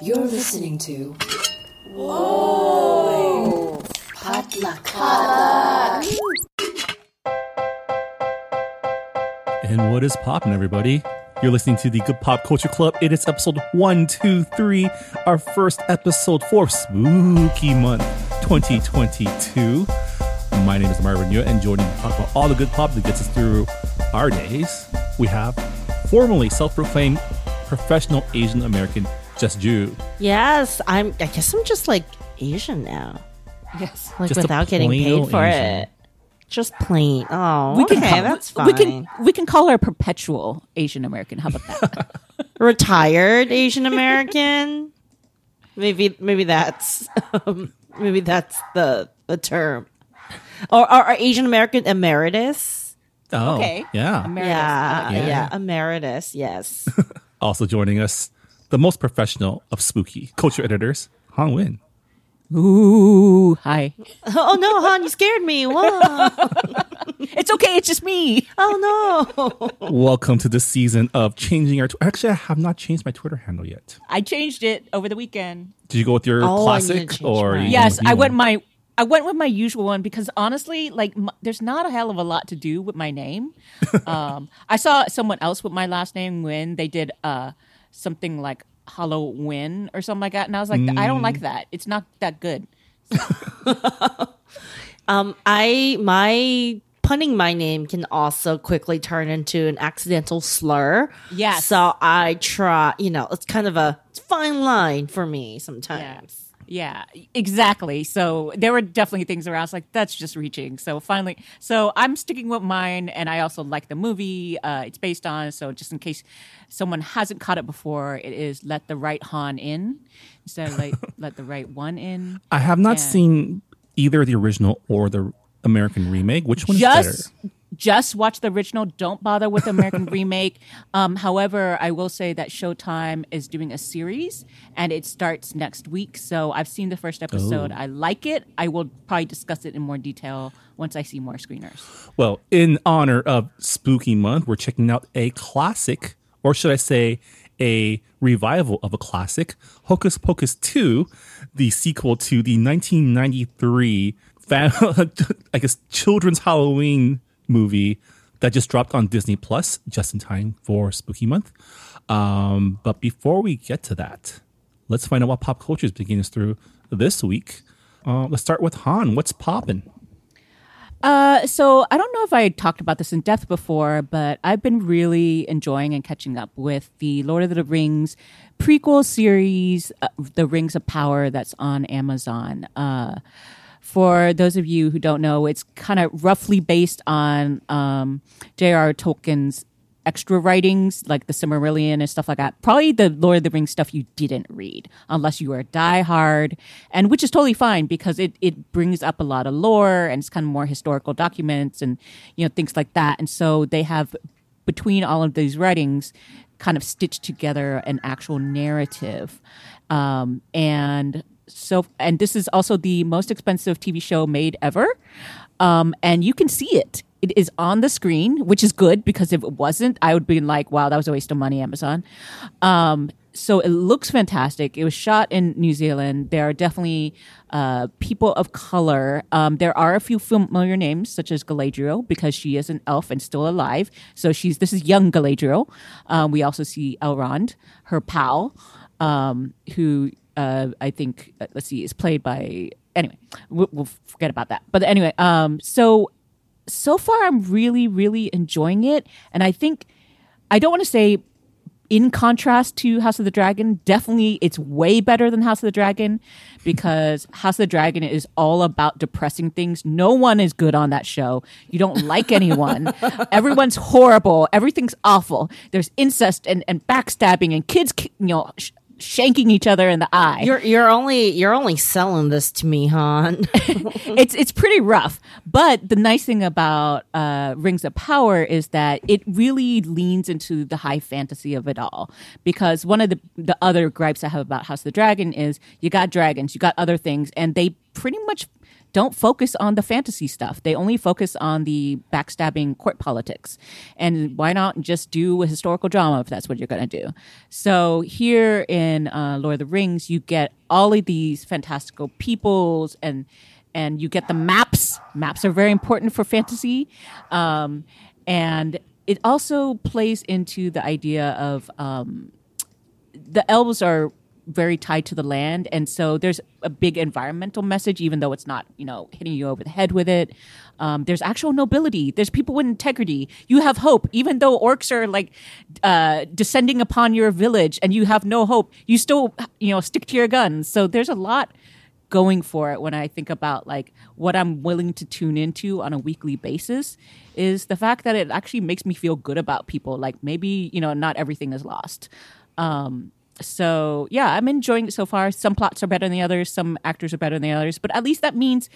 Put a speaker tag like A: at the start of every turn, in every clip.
A: You're listening to. Whoa! Potluck.
B: And what is poppin', everybody? You're listening to the Good Pop Culture Club. It is episode 123, our first episode for Spooky Month 2022. My name is Marvin Yu, and joining me to talk about all the good pop that gets us through our days, we have formerly self proclaimed professional Asian American Just you.
C: Yes, I'm. I guess I'm just like Asian now,
D: Yes.
C: like
B: Just
C: without getting paid for
B: Asian.
C: it. Just plain. Oh,
D: We can
C: okay,
D: call,
C: that's fine.
D: we can we can call her perpetual Asian American. How about that?
C: Retired Asian American. maybe, maybe that's um, maybe that's the the term. Or, or, or Asian American emeritus.
B: Oh,
D: Okay.
B: Yeah.
D: Emeritus.
C: Yeah,
B: Yeah.
C: yeah, emeritus. Yes.
B: also joining us, the most professional of spooky culture editors, Han Win.
D: Ooh, hi.
C: oh no, hon, you scared me. Whoa.
D: It's okay. It's just me.
C: Oh no.
B: Welcome to the season of changing our. Tw- Actually, I have not changed my Twitter handle yet.
D: I changed it over the weekend.
B: Did you go with your
C: Oh, I need
B: classic
C: change
B: or
C: mine.
B: you
D: Yes, I went my I went with my usual one because honestly, like, m- there's not a hell of a lot to do with my name. um, I saw someone else with my last name when they did uh something like Halloween or something like that, and I was like, I don't
B: Mm.
D: like that. It's not that good.
C: Um, I my punning my name can also quickly turn into an accidental slur.
D: Yes.
C: So I try. You know, it's kind of a fine line for me sometimes.
D: Yeah, exactly. So there were definitely things where I was like, that's just reaching. So finally, so I'm sticking with mine, and I also like the movie uh, it's based on. So just in case someone hasn't caught it before, it is Let the Right Han In instead of like Let the Right One In.
B: I have not
D: Yeah.
B: seen either the original or the American remake. Which one is
D: Just
B: better?
D: Just watch the original. Don't bother with the American remake. Um, however, I will say that Showtime is doing a series, and it starts next week. So I've seen the first episode.
B: Oh.
D: I like it. I will probably discuss it in more detail once I see more screeners.
B: Well, in honor of Spooky Month, we're checking out a classic, or should I say, a revival of a classic, Hocus Pocus 2, the sequel to the 1993, I guess, children's Halloween movie that just dropped on Disney Plus just in time for Spooky Month. Um, but before we get to that, let's find out what pop culture is taking us through this week. Uh, let's start with Han. What's poppin'?
D: Uh, so I don't know if I talked about this in depth before, but I've been really enjoying and catching up with the Lord of the Rings prequel series, uh, The Rings of Power, that's on Amazon. Uh, for those of you who don't know, it's kind of roughly based on um, J.R. Tolkien's extra writings like the Silmarillion and stuff like that. Probably the Lord of the Rings stuff you didn't read unless you were a diehard, and which is totally fine because it it brings up a lot of lore and it's kind of more historical documents and you know things like that. And so they have between all of these writings kind of stitched together an actual narrative. Um, and so and this is also the most expensive TV show made ever. Um, and you can see it. It is on the screen, which is good because if it wasn't, I would be like, wow, that was a waste of money, Amazon. Um, so it looks fantastic. It was shot in New Zealand. There are definitely uh, people of color. Um, there are a few familiar names, such as Galadriel, because she is an elf and still alive. So she's this is young Galadriel. Um, we also see Elrond, her pal, um, who uh, I think uh, let's see is played by anyway. We'll, we'll forget about that. But anyway, um, so so far I'm really really enjoying it, and I think I don't want to say in contrast to House of the Dragon, definitely it's way better than House of the Dragon because House of the Dragon is all about depressing things. No one is good on that show. You don't like anyone. Everyone's horrible. Everything's awful. There's incest and, and backstabbing and kids, you know, sh- shanking each other in the eye.
C: You're you're only you're only selling this to me, hon.
D: it's it's pretty rough. But the nice thing about uh, Rings of Power is that it really leans into the high fantasy of it all. Because one of the the other gripes I have about House of the Dragon is you got dragons, you got other things, and they pretty much don't focus on the fantasy stuff. They only focus on the backstabbing court politics. And why not just do a historical drama if that's what you're going to do? So here in uh, Lord of the Rings, you get all of these fantastical peoples and and you get the maps. Maps are very important for fantasy, um, and it also plays into the idea of um, the elves are very tied to the land. And so there's a big environmental message even though it's not you know hitting you over the head with it. Um, there's actual nobility. There's people with integrity. You have hope. Even though orcs are like uh, descending upon your village and you have no hope you still you know stick to your guns. So there's a lot going for it when i think about like what i'm willing to tune into on a weekly basis is the fact that it actually makes me feel good about people. Like maybe you know not everything is lost. Um, so yeah, I'm enjoying it so far. Some plots are better than the others. Some actors are better than the others. But at least that means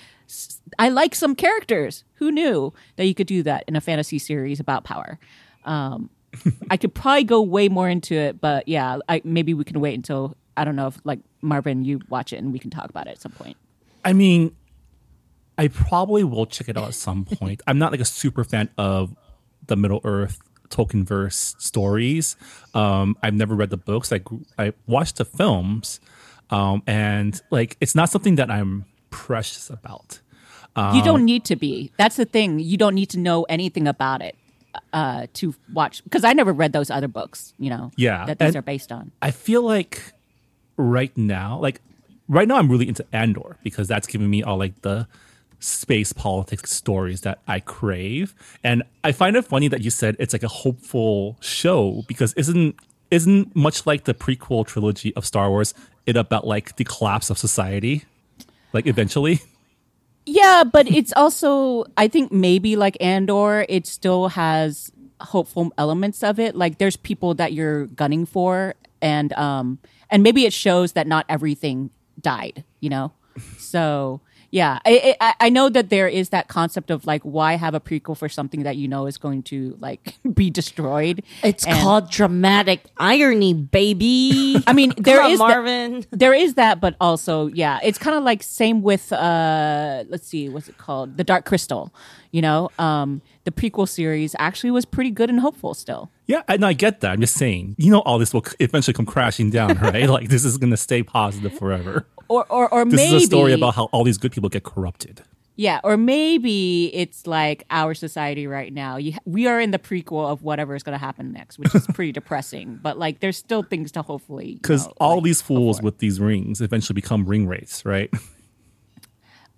D: I like some characters. Who knew that you could do that in a fantasy series about power? Um, I could probably go way more into it, but yeah, I, maybe we can wait until I don't know if like Marvin, you watch it and we can talk about it at some point.
B: I mean, I probably will check it out at some point. I'm not like a super fan of the Middle Earth Tolkien verse stories. Um, I've never read the books. I I watched the films, um, and like it's not something that I'm precious about.
D: you don't need to be. That's the thing. You don't need to know anything about it uh, to watch because I never read those other books. You know,
B: Yeah,
D: that these
B: and-
D: are based on.
B: I feel like right now, like right now, I'm really into Andor because that's giving me all like the space politics stories that I crave. And I find it funny that you said it's like a hopeful show because isn't isn't much like the prequel trilogy of Star Wars it about like the collapse of society, like eventually.
D: Yeah, but it's also I think maybe like Andor, it still has hopeful elements of it. Like there's people that you're gunning for, and um, and maybe it shows that not everything died. You know, so yeah, I, I I know that there is that concept of like why have a prequel for something that you know is going to like be destroyed.
C: It's
D: And-
C: called dramatic irony, baby.
D: I mean, there
C: Come on,
D: is that-
C: Marvin.
D: there is that, but also, yeah, it's kind of like same with uh, let's see, what's it called? The Dark Crystal. You know, um, the prequel series actually was pretty good and hopeful still.
B: Yeah, and I get that. I'm just saying, you know, all this will eventually come crashing down, right? like this is going to stay positive forever.
D: Or, or, or
B: This
D: maybe
B: is a story about how all these good people get corrupted.
D: yeah, or maybe it's like our society right now. You, we are in the prequel of whatever is going to happen next, which is pretty depressing. But like, there's still things to hopefully
B: Because all
D: like,
B: these fools
D: for.
B: with these rings eventually become ring wraiths, right?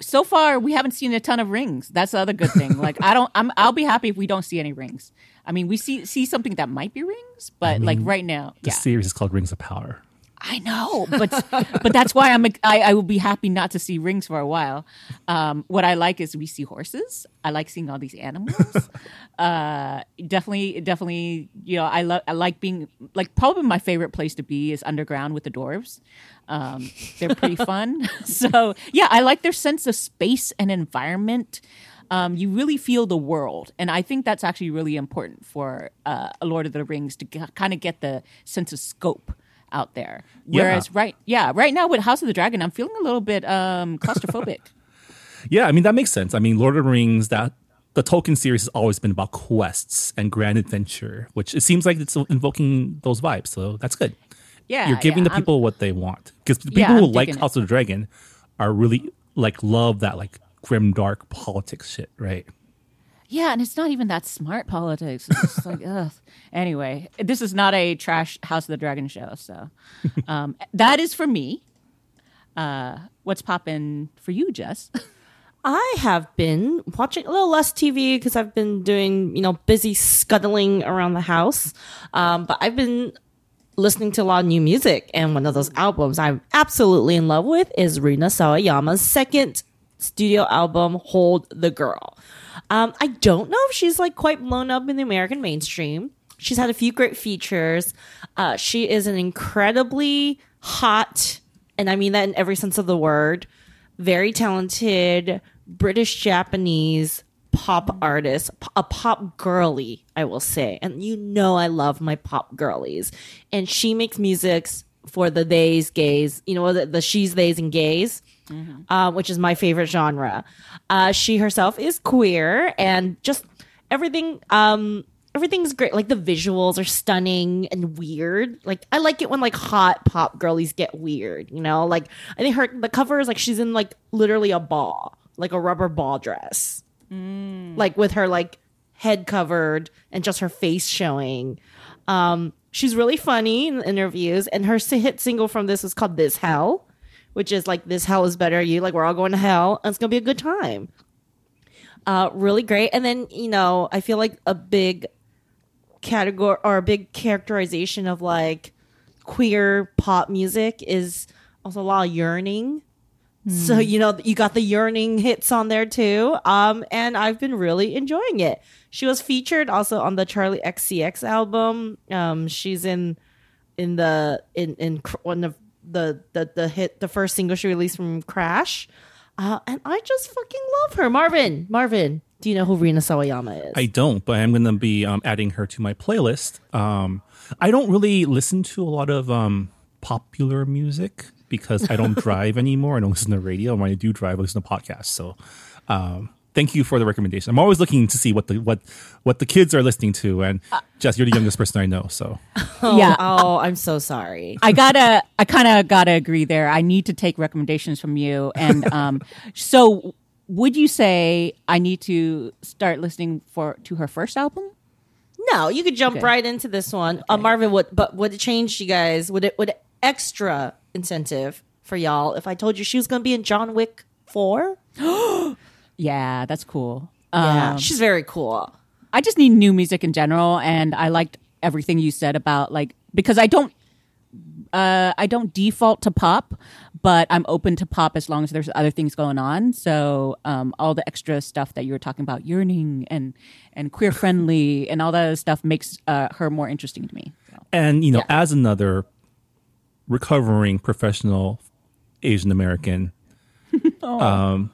D: so far we haven't seen a ton of rings. That's the other good thing. Like I don't, I'm, I'll be happy if we don't see any rings. I mean, we see see something that might be rings, but like right now,
B: The
D: yeah,
B: series is called Rings of Power.
D: I know, but but that's why I'm I, I will be happy not to see rings for a while. Um, what I like is we see horses. I like seeing all these animals. uh, definitely, definitely, you know, I love I like being like probably my favorite place to be is underground with the dwarves. Um, they're pretty fun. so yeah, I like their sense of space and environment. Um, you really feel the world, and I think that's actually really important for uh, a Lord of the Rings to kind of get the sense of scope out there.
B: Yeah.
D: Whereas right, yeah, right now with House of the Dragon, I'm feeling a little bit um, claustrophobic.
B: Yeah, I mean that makes sense. I mean, Lord of the Rings, that the Tolkien series has always been about quests and grand adventure, which it seems like it's invoking those vibes. So that's good.
D: Yeah,
B: You're giving
D: yeah,
B: the
D: I'm-
B: people what they want because the people
D: Yeah,
B: who like
D: digging it.
B: House of the Dragon are really like love that like grim dark politics shit, right?
D: Yeah, and it's not even that smart politics. It's just like, ugh. Anyway, this is not a trash House of the Dragon show, so um, that is for me. Uh, what's popping for you, Jess?
C: I have been watching a little less TV because I've been doing, you know, busy scuttling around the house. Um, but I've been listening to a lot of new music, and one of those albums I'm absolutely in love with is Rina Sawayama's second studio album, Hold the Girl. Um, I don't know if she's like quite blown up in the American mainstream. She's had a few great features. Uh, she is an incredibly hot, and I mean that in every sense of the word, very talented British Japanese pop artist, a pop girly, I will say. And you know, I love my pop girlies. And she makes music for the theys, gays, you know, the, the she's, theys, and gays. uh, which is my favorite genre. Uh, she herself is queer and just everything. Um, everything's great. Like the visuals are stunning and weird. Like I like it when like hot pop girlies get weird. You know, like I think her the cover is like she's in like literally a ball, like a rubber ball dress, like with her like head covered and just her face showing. Um, she's really funny in interviews, and her hit single from this is called "This Hell," which is like "This hell is better." You like we're all going to hell, and it's gonna be a good time. Uh, really great. And then you know, I feel like a big category or a big characterization of like queer pop music is also a lot of yearning. So you know you got the yearning hits on there too, um, and I've been really enjoying it. She was featured also on the Charli XCX album. Um, she's in in the in in one of the the the hit the first single she released from Crash, uh, and I just fucking love her. Marvin, Marvin, do you know who Rina Sawayama is?
B: I don't, but I'm going to be um, adding her to my playlist. Um, I don't really listen to a lot of um, popular music because I don't drive anymore. I don't listen to radio. When I do drive, I listen to podcasts. So, um, thank you for the recommendation. I'm always looking to see what the what what the kids are listening to. And Jess, you're the youngest person I know, so
D: yeah.
C: Oh, I'm so sorry.
D: I gotta, I kind of gotta agree there. I need to take recommendations from you. And um, so, would you say I need to start listening for to her first album?
C: No, you could jump
D: Okay.
C: right into this one. Uh, Marvin, would but would it change you guys? Would it would it extra incentive for y'all if I told you she was going to be in John Wick Four?
D: Yeah, that's cool.
C: Yeah,
D: Um,
C: she's very cool.
D: I just need new music in general, and I liked everything you said about like because I don't, uh, I don't default to pop, but I'm open to pop as long as there's other things going on. So um, all the extra stuff that you were talking about, yearning and and queer friendly and all that other stuff makes uh, her more interesting to me. So.
B: and you know,
C: Yeah.
B: as another recovering professional Asian American, um,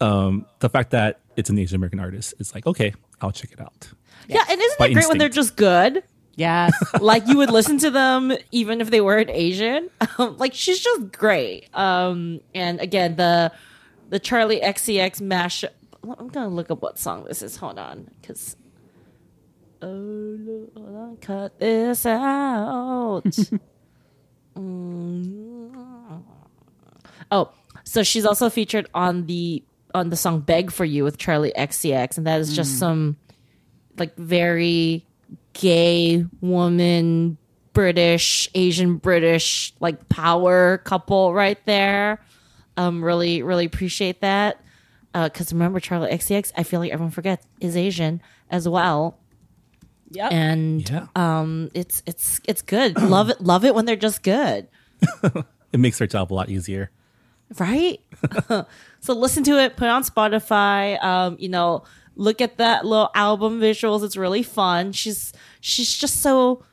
B: um, the fact that it's an Asian American artist is like okay, I'll check it out.
C: Yeah, and isn't
B: By
C: it great when they're just good?
D: Yes.
C: like you would listen to them even if they weren't Asian. Um, like she's just great. Um, and again, the the Charli XCX mash. I'm gonna look up what song this is. Hold on, because oh, look, hold on, cut this out. Mm. Oh, so she's also featured on the on the song "Beg for You" with Charli XCX, and that is just some like very gay woman british asian british like power couple right there. Um really really appreciate that. Because remember charli xcx i feel like everyone forgets is asian as well
D: Yep.
C: and
B: Yeah.
C: um it's it's it's good love it love it when they're just good
B: It makes their job a lot easier.
C: right? so listen to it, put it on Spotify. Um, you know, look at that little album visuals. It's really fun. She's she's just so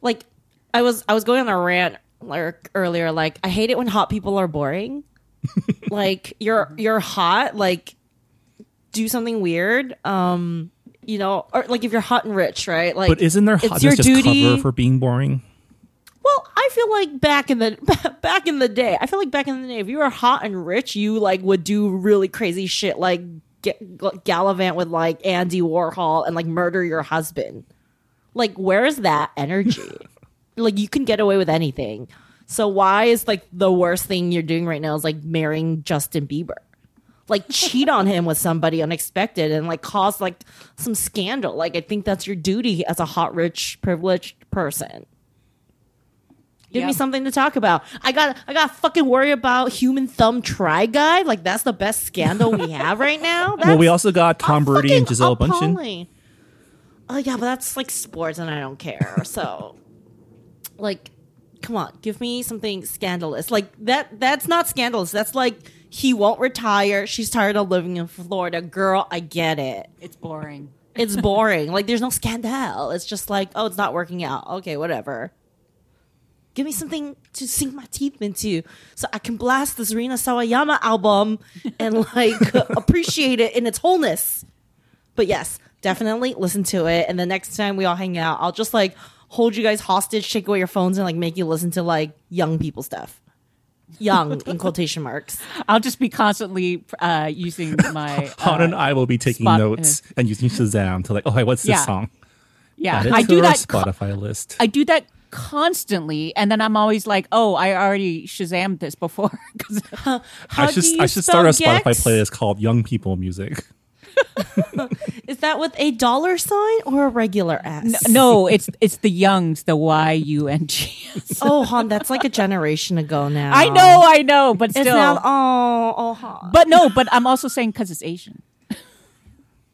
C: like I was I was going on a rant like earlier. Like I hate it when hot people are boring. like you're you're hot. Like do something weird. Um, you know, or like if you're hot and rich, right? Like,
B: But isn't their
C: it's
B: hotness
C: your
B: just
C: duty.
B: cover for being boring?
C: Well, I feel like back in the back in the day, I feel like back in the day, if you were hot and rich, you like would do really crazy shit, like get, gallivant with like Andy Warhol and like murder your husband. Like, where's that energy? like, you can get away with anything. So why is like the worst thing you're doing right now is like marrying Justin Bieber? Like cheat on him with somebody unexpected and like cause like some scandal. Like I think that's your duty as a hot, rich, privileged person. Give me something to talk about. I got I got fucking worry about human thumb try guy. Like that's the best scandal we have right now. That's
B: well, we also got Tom Brady and Gisele
C: Bündchen. Oh yeah, but that's like sports, and I don't care. So, like, come on, give me something scandalous. Like that. That's not scandalous. That's like he won't retire. She's tired of living in Florida. Girl, I get it.
D: It's boring.
C: It's boring. like there's no scandal. It's just like, oh, it's not working out. Okay, whatever. Give me something to sink my teeth into so I can blast this Rina Sawayama album and like appreciate it in its wholeness. But yes, definitely listen to it. And the next time we all hang out, I'll just like hold you guys hostage, take away your phones, and like make you listen to like young people stuff. Young in quotation marks.
D: I'll just be constantly uh, using my.
B: Han and
D: uh,
B: I will be taking
D: spot-
B: notes and using Shazam to like, oh, hey, what's this
D: Yeah.
B: song?
D: yeah, I do
B: our
D: that. co-
B: Spotify list.
D: I do that constantly, and then I'm always like, "Oh, I already Shazammed this before." 'Cause-
C: How
B: I should
C: do you
B: I should
C: spell
B: start a Spotify
C: Gex?
B: playlist called Young People Music.
C: Is that with a dollar sign or a regular S?
D: no, it's it's the Youngs, the Y U N G.
C: Oh, hon, that's like a generation ago now.
D: I know, I know, but
C: It's
D: still.
C: now. Oh, oh, hon.
D: but no, but I'm also saying because it's Asian.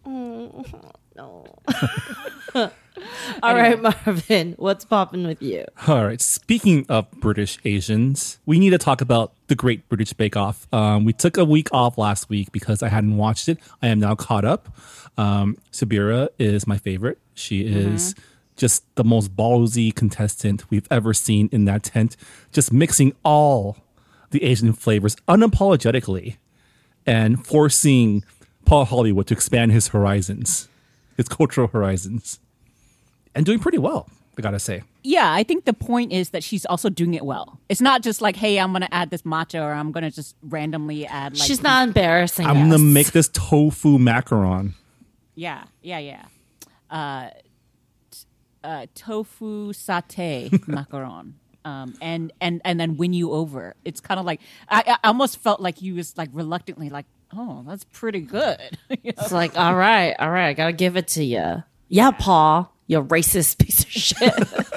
C: Mm, no. All right, Marvin, what's popping with you?
B: All right. Speaking of British Asians, we need to talk about the Great British Bake Off. Um, we took a week off last week because I hadn't watched it. I am now caught up. Um, Syabira is my favorite. She is just the most ballsy contestant we've ever seen in that tent, just mixing all the Asian flavors unapologetically and forcing Paul Hollywood to expand his horizons, his cultural horizons, and doing pretty well, I gotta say.
D: Yeah, I think the point is that she's also doing it well. It's not just like, hey, I'm gonna add this matcha or I'm gonna just randomly add like
C: She's not embarrassing.
B: I'm
C: us.
B: gonna make this tofu macaron.
D: Yeah, yeah, yeah. Uh, t- uh, tofu satay macaron. Um, and and and then win you over. It's kind of like I, I almost felt like he was like reluctantly like, oh, that's pretty good. You know?
C: It's like, all right, all right, I gotta give it to you. Yeah, Paul, you racist piece of shit.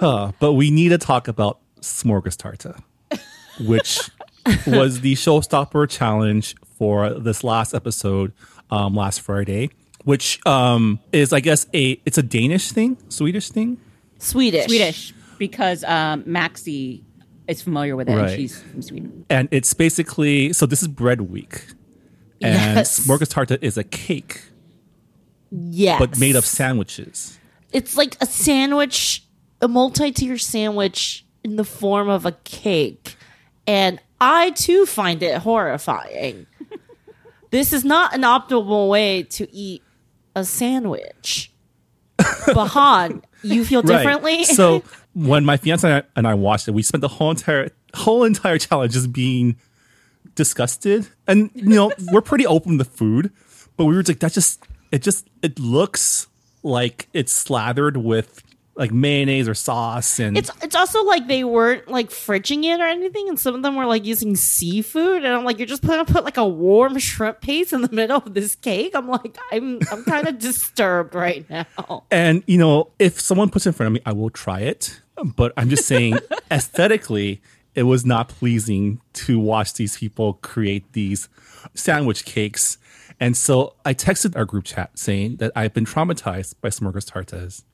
B: Uh, but we need to talk about Smorgastarta, which was the showstopper challenge for this last episode um, last Friday, which um, is, I guess, a it's a Danish thing, Swedish thing.
C: Swedish.
D: Swedish because um, Maxy is familiar with it.
B: Right.
D: And she's from Sweden.
B: And it's basically so this is bread week. And
C: Yes.
B: Smorgastarta is a cake,
C: Yes.
B: but made of sandwiches.
C: It's like a sandwich, a multi-tier sandwich in the form of a cake, and I too find it horrifying. this is not an optimal way to eat a sandwich. But Han, you feel differently.
B: so when my fiance and I, and I watched it, we spent the whole entire whole entire challenge just being disgusted. And you know, we're pretty open to food, but we were like, that just it just it looks like it's slathered with like mayonnaise or sauce and
C: It's it's also like they weren't like fridging it or anything, and some of them were like using seafood, and I'm like, you're just gonna put like a warm shrimp paste in the middle of this cake. I'm like, I'm I'm kind of disturbed right now.
B: And you know, if someone puts it in front of me, I will try it. But I'm just saying, aesthetically, it was not pleasing to watch these people create these sandwich cakes. And so I texted our group chat saying that I've been traumatized by Smorgastartas.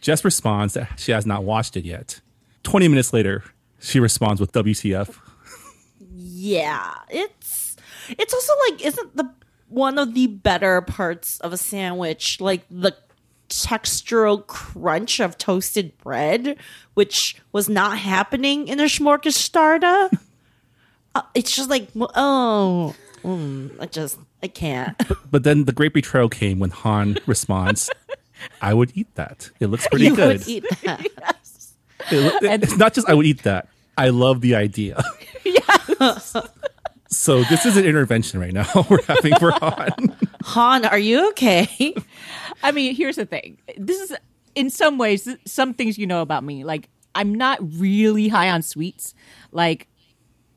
B: Jess responds that she has not watched it yet. 20 minutes later, she responds with WTF.
C: Yeah, it's it's also like isn't the one of the better parts of a sandwich like the textural crunch of toasted bread, which was not happening in a smorgastarta. uh, it's just like oh, mm, I just I can't.
B: But then the great betrayal came when Han responds, I would eat that. It looks pretty
C: you
B: good.
C: would eat that.
B: It- it- it's not just I would eat that. I love the idea. so this is an intervention right now we're having for Han.
C: Han, are you okay?
D: I mean, here's the thing. This is, in some ways, some things you know about me. Like, I'm not really high on sweets. Like,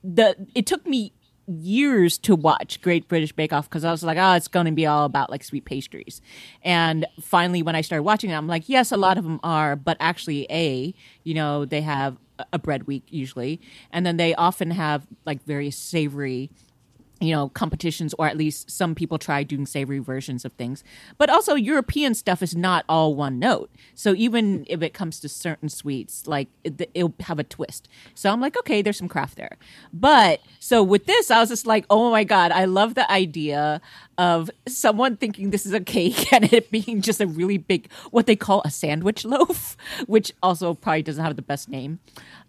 D: the it took me years to watch Great British Bake Off because I was like, oh, it's going to be all about like sweet pastries. And finally, when I started watching it, I'm like, yes, a lot of them are, but actually, a you know, they have a- bread week usually, and then they often have like various savory you know competitions or at least some people try doing savory versions of things. But also european stuff is not all one note. So even if it comes to certain sweets like it, it'll have a twist. So i'm like okay there's some craft there. But so with this i was just like oh my god i love the idea of someone thinking this is a cake and it being just a really big what they call a sandwich loaf which also probably doesn't have the best name.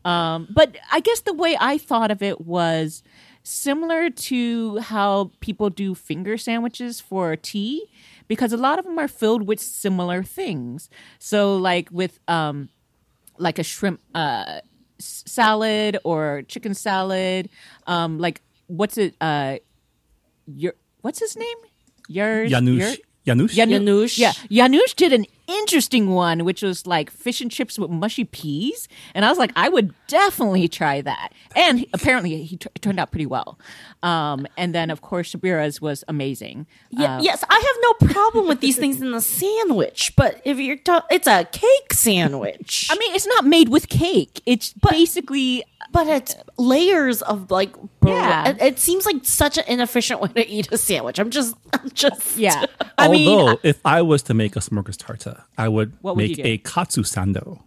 D: Um, but i guess the way i thought of it was similar to how people do finger sandwiches for tea because a lot of them are filled with similar things so like with um like a shrimp uh s- salad or chicken salad. Um, like what's it? Uh, your what's his name? Yours.
B: Janusz.
D: Your-
B: Janusz?
C: Janusz.
D: Yeah, Janusz did an interesting one, which was like fish and chips with mushy peas, and I was like, I would definitely try that. And he- apparently, he t- turned out pretty well. Um, and then, of course, Syabira's was amazing.
C: Yeah,
D: Uh,
C: yes, I have no problem with these things in a sandwich, but if you're ta- it's a cake sandwich.
D: I mean, it's not made with cake. It's basically
C: but it's layers of like br-
D: Yeah.
C: It, it seems like such an inefficient way to eat a sandwich. I'm just, I'm just
D: yeah. I mean,
B: Although, if I was to make a smorgasbord tarta, I would
D: would
B: make a katsu sando.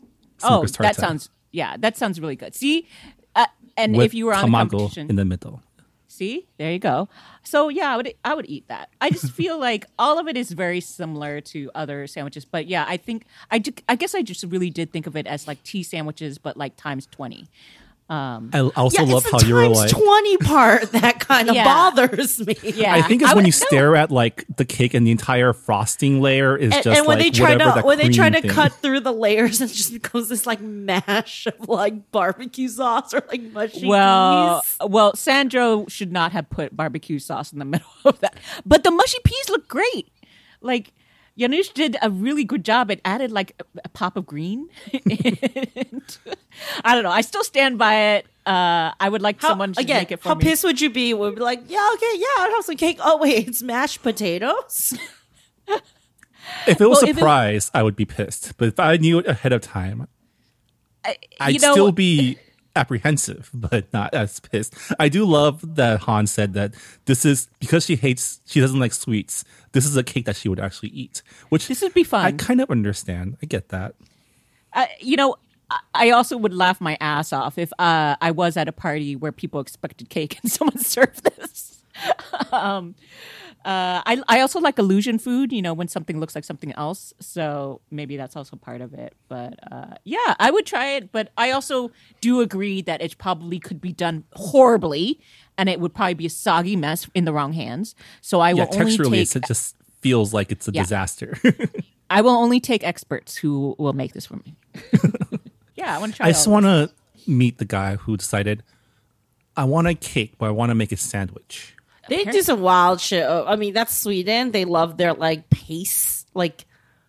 D: oh,
B: smorgasbord
D: that sounds yeah, that sounds really good. See, uh, and
B: with
D: if you were on a competition,
B: in the middle.
D: See, there you go. So yeah, I would I would eat that. I just feel like all of it is very similar to other sandwiches, but yeah, I think I ju- I guess I just really did think of it as like tea sandwiches, but like times twenty.
B: Um, I also
C: yeah,
B: love
C: it's
B: how
C: the
B: you were
C: times
B: like.
C: twenty part that kind of
D: Yeah.
C: bothers me.
D: Yeah,
B: I think it's when
D: would-
B: you
D: no.
B: stare at like the cake and the entire frosting layer is
C: And,
B: just
C: and when
B: like
C: they try to when they try to
B: thing.
C: cut through the layers, it just becomes this like mash of like barbecue sauce or like mushy
D: Well,
C: peas.
D: well, Sandro should not have put barbecue sauce in the middle of that. But the mushy peas look great. Like Janusz did a really good job. It added like a, a pop of green. And I don't know. I still stand by it. Uh, I would like
C: How,
D: someone to
C: again,
D: make it for
C: how
D: me.
C: How pissed would you be? Would be like, yeah, okay, yeah, I'd have some cake. Oh wait, it's mashed potatoes.
B: If it was
D: Well,
B: a
D: if it-
B: surprise, I would be pissed. But if I knew it ahead of time, I'd
D: know-
B: still be apprehensive, but not as pissed. I do love that Han said that this is because she hates, she doesn't like sweets. This is a cake that she would actually eat, which
D: This would be fun.
B: I kind of understand. I get that.
D: uh, you know, I- I also would laugh my ass off if uh, I was at a party where people expected cake and someone served this. um, uh, I I also like illusion food. You know, when something looks like something else. So maybe that's also part of it. But uh, yeah, I would try it. But I also do agree that it probably could be done horribly, and it would probably be a soggy mess in the wrong hands. So I
B: Yeah,
D: will only
B: texturally,
D: take
B: it just feels like it's a
D: Yeah.
B: disaster.
D: I will only take experts who will make this for me. yeah, I want to try.
B: It.
D: I
B: just want to meet the guy who decided I want a cake, but I want to make a sandwich.
C: They do some wild shit. Oh, I mean, that's Sweden. They love their like paste. Like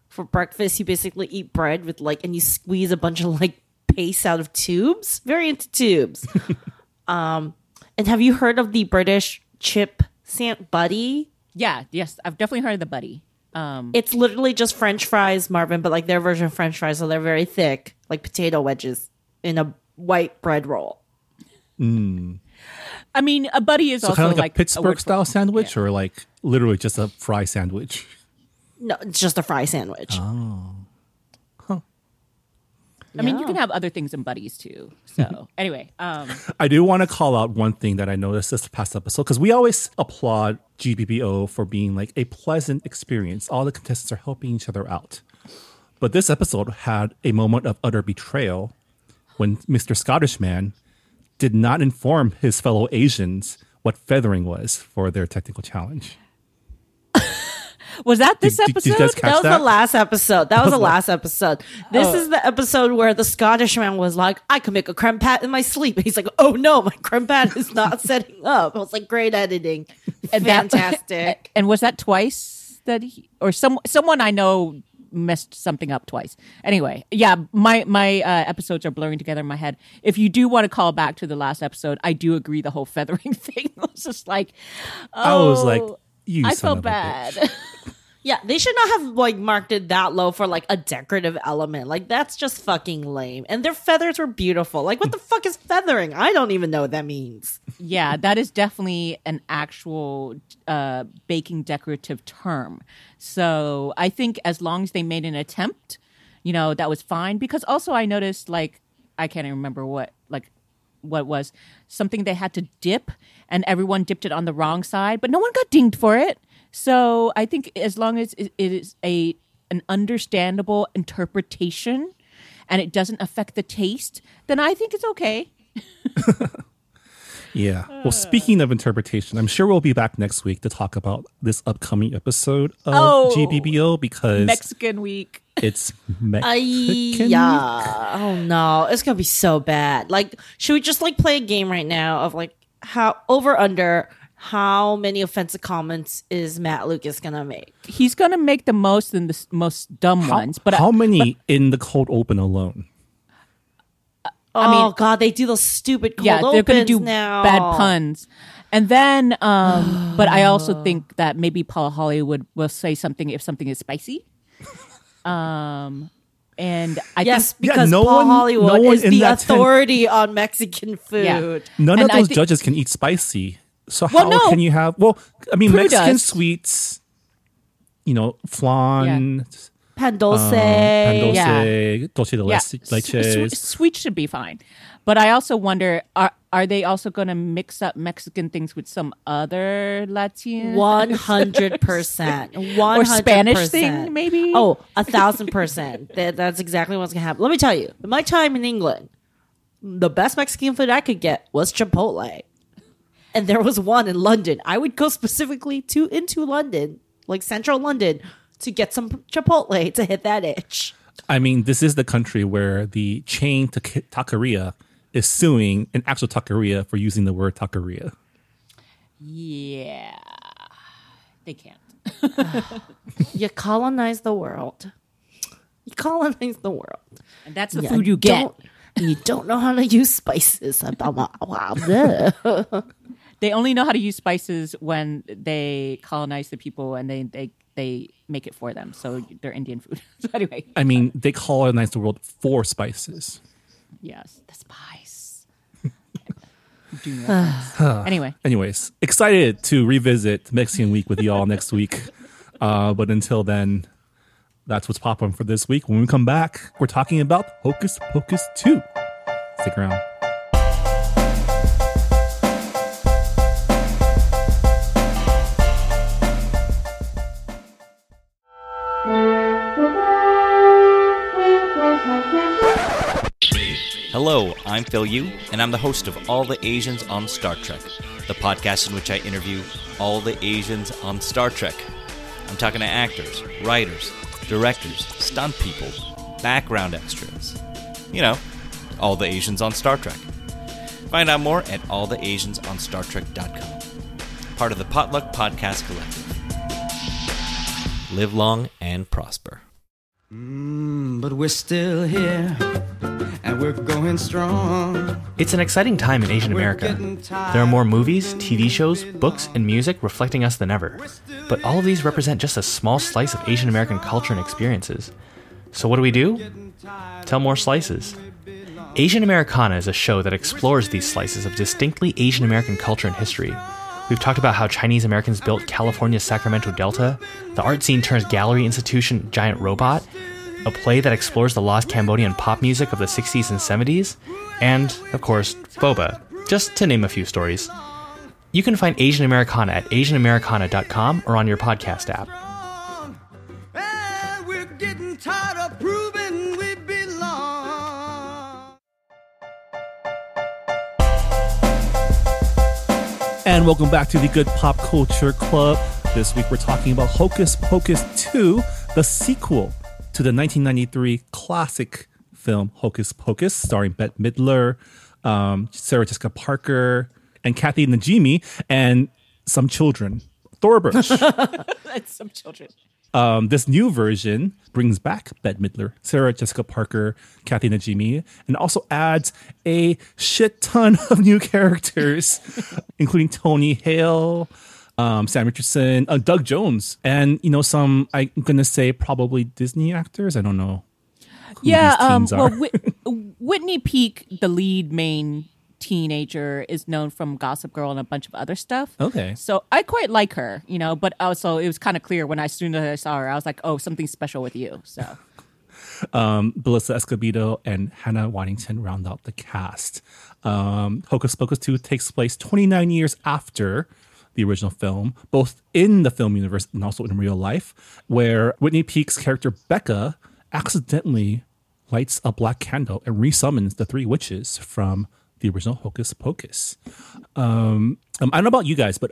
C: for breakfast, you basically eat bread with like, and you squeeze a bunch of like paste out of tubes. Very into tubes. um, and have you heard of the British chip sand butty?
D: Yeah, yes, I've definitely heard of the butty. Um,
C: It's literally just French fries, Marvin, but like their version of French fries, so they're very thick, like potato wedges in a white bread roll.
D: I mean, a butty is
B: So
D: also
B: kind of like,
D: like
B: a Pittsburgh
D: word for-
B: style sandwich, or like literally just a fry sandwich.
C: No, it's just a fry sandwich. Oh. Huh.
D: I mean, you can have other things in butties too. So anyway, um,
B: I do want to call out one thing that I noticed this past episode because we always applaud GBBO for being like a pleasant experience. All the contestants are helping each other out. But this episode had a moment of utter betrayal when Mr. Scottish Man did not inform his fellow Asians what feathering was for their technical challenge.
D: was that this
B: Did- did-
D: episode?
B: did you guys catch
C: that was
B: that?
C: the last episode. That was the last episode. This
D: Oh.
C: is the episode where the Scottish man was like, "I can make a creme pat in my sleep." And he's like, "Oh no, my creme pat is not setting up." I was like, "Great editing,
D: And that-
C: fantastic."
D: and was that twice that he or some someone I know messed something up twice. Anyway, yeah, my my uh, episodes are blurring together in my head. If you do want to call back to the last episode, I do agree the whole feathering thing was just like oh,
B: I was like,
D: oh,
B: you
D: I felt
B: of a bitch.
D: bad.
C: yeah, they should not have like marked it that low for like a decorative element. Like that's just fucking lame. And their feathers were beautiful. Like what the fuck is feathering? I don't even know what that means.
D: yeah, that is definitely an actual uh, baking decorative term. So I think as long as they made an attempt, you know, that was fine. Because also I noticed, like, I can't even remember what, like, what was something they had to dip, and everyone dipped it on the wrong side, but no one got dinged for it. So I think as long as it it is a an understandable interpretation, and it doesn't affect the taste, then I think it's okay.
B: Yeah. Well, speaking of interpretation, I'm sure we'll be back next week to talk about this upcoming episode of
D: Oh.
B: GBBO because
D: Mexican week.
B: it's
C: Ay,
B: Mexican.
C: yeah. Oh no, it's gonna be so bad. Like, should we just like play a game right now of like how over under how many offensive comments is Matt Lucas gonna make?
D: He's gonna make the most and the most dumb
B: How,
D: ones. But
B: how
D: I,
B: many in the cold open alone?
C: oh
D: mean-
C: god, they do those stupid cold
D: yeah, they're gonna
C: opens
D: do
C: now.
D: bad puns. And then, um, but I also think that maybe Paul Hollywood will say something if something is spicy. Um, and I
C: Yes,
D: think
C: because
B: no
C: Paul
B: one-
C: Hollywood
B: no
C: is the
B: that tent-
C: authority on Mexican food.
D: Yeah.
B: None
D: And
B: of those
D: thi-
B: judges can eat spicy. So
D: Well,
B: how
D: no.
B: can you have? Well, I mean,
D: Prue
B: Mexican
D: does.
B: sweets. You know, flan,
C: Pan dulce.
B: um, pan dulce,
D: Yeah.
B: dulce de
D: yeah,
B: leche.
D: s- s-
B: leches.
D: sweet should be fine. But I also wonder are are they also going to mix up Mexican things with some other Latin
C: One hundred percent. One
D: or Spanish thing maybe?
C: Oh, a thousand percent. That, that's exactly what's gonna happen. Let me tell you, in my time in England, the best Mexican food I could get was Chipotle, and there was one in London. I would go specifically to into London, like central London, to get some Chipotle to hit that itch.
B: I mean, this is the country where the chain ta- taqueria is suing an actual taqueria for using the word taqueria.
D: yeah. They can't.
C: You colonize the world. You colonize the world.
D: And that's the
C: Yeah,
D: food you get.
C: don't- and you don't know how to use spices.
D: They only know how to use spices when they colonize the people and they they they make it for them. So they're Indian food. so anyway,
B: I mean, they colonized the world for spices.
D: yes, the spice. Do anyway,
B: Anyways, excited to revisit Mexican Week with y'all next week. Uh, but until then, that's what's popping for this week. When we come back, we're talking about Hocus Pocus 2. Stick around.
E: Hello, I'm Phil Yu, and I'm the host of All the Asians on Star Trek, the podcast in which I interview all the Asians on Star Trek. I'm talking to actors, writers, directors, stunt people, background extras. You know, all the Asians on Star Trek. Find out more at alltheasiansonstartrek.com. Part of the Potluck Podcast Collective. Live long and prosper.
F: Mm, but we're still here, and we're going strong.
G: It's an exciting time in Asian America. There are more movies, TV shows, books, and music reflecting us than ever. But all of these represent just a small slice of Asian American culture and experiences. So what do we do? Tell more slices. Asian Americana is a show that explores these slices of distinctly Asian American culture and history. We've talked about how Chinese Americans built California's Sacramento Delta, the art scene turns gallery institution Giant Robot, a play that explores the lost Cambodian pop music of the 60s and 70s, and, of course, Boba, just to name a few stories. You can find Asian Americana at asianamericana.com or on your podcast app.
F: And
B: welcome back to the Good Pop Culture Club. This week we're talking about Hocus Pocus 2, the sequel to the 1993 classic film Hocus Pocus, starring Bette Midler, um, Sarah Jessica Parker, and Kathy Najimy, and some children. Thora
D: Birch. and some children.
B: Um, this new version brings back Bette Midler, Sarah Jessica Parker, Kathy Najimy, and also adds a shit ton of new characters, including Tony Hale, um, Sam Richardson, uh, Doug Jones, and you know some I'm gonna say probably Disney actors. I don't know.
D: Yeah, um, well. Whitney Peak, the lead main teenager, is known from Gossip Girl and a bunch of other stuff.
B: Okay.
D: So I quite like her, you know, but also it was kind of clear when I, soon as I saw her, I was like, oh, something special with you. So
B: um, Belissa Escobedo and Hannah Waddingham round out the cast. Um, Hocus Pocus 2 takes place 29 years after the original film, both in the film universe and also in real life, where Whitney Peak's character Becca accidentally lights a black candle and resummons the three witches from the original Hocus Pocus. Um, um, I don't know about you guys, but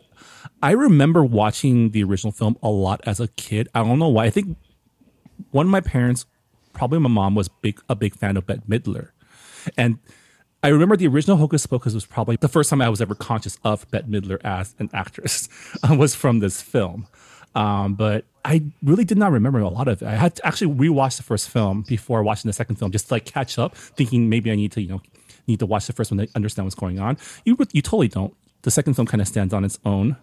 B: I remember watching the original film a lot as a kid. I don't know why. I think one of my parents, probably my mom, was big a big fan of Bette Midler, and I remember the original Hocus Pocus was probably the first time I was ever conscious of Bette Midler as an actress was from this film. Um, but I really did not remember a lot of it. I had to actually rewatch the first film before watching the second film, just to like catch up, thinking maybe I need to, you know, need to watch the first one to understand what's going on. You you totally don't. The second film kind of stands on its own.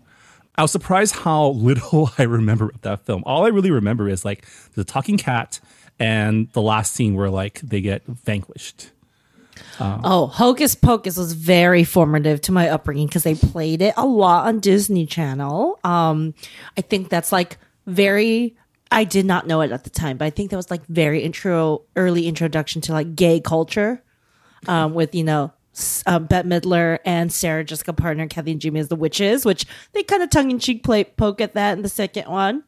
B: I was surprised how little I remember of that film. All I really remember is like the talking cat and the last scene where like they get vanquished.
C: Oh, Hocus Pocus was very formative to my upbringing because they played it a lot on Disney Channel. Um, I think that's like very. I did not know it at the time, but I think that was like very intro, early introduction to like gay culture, um, with you know uh, Bette Midler and Sarah Jessica Parker, Kathy Najimy as the witches, which they kind of tongue in cheek play poke at that in the second one.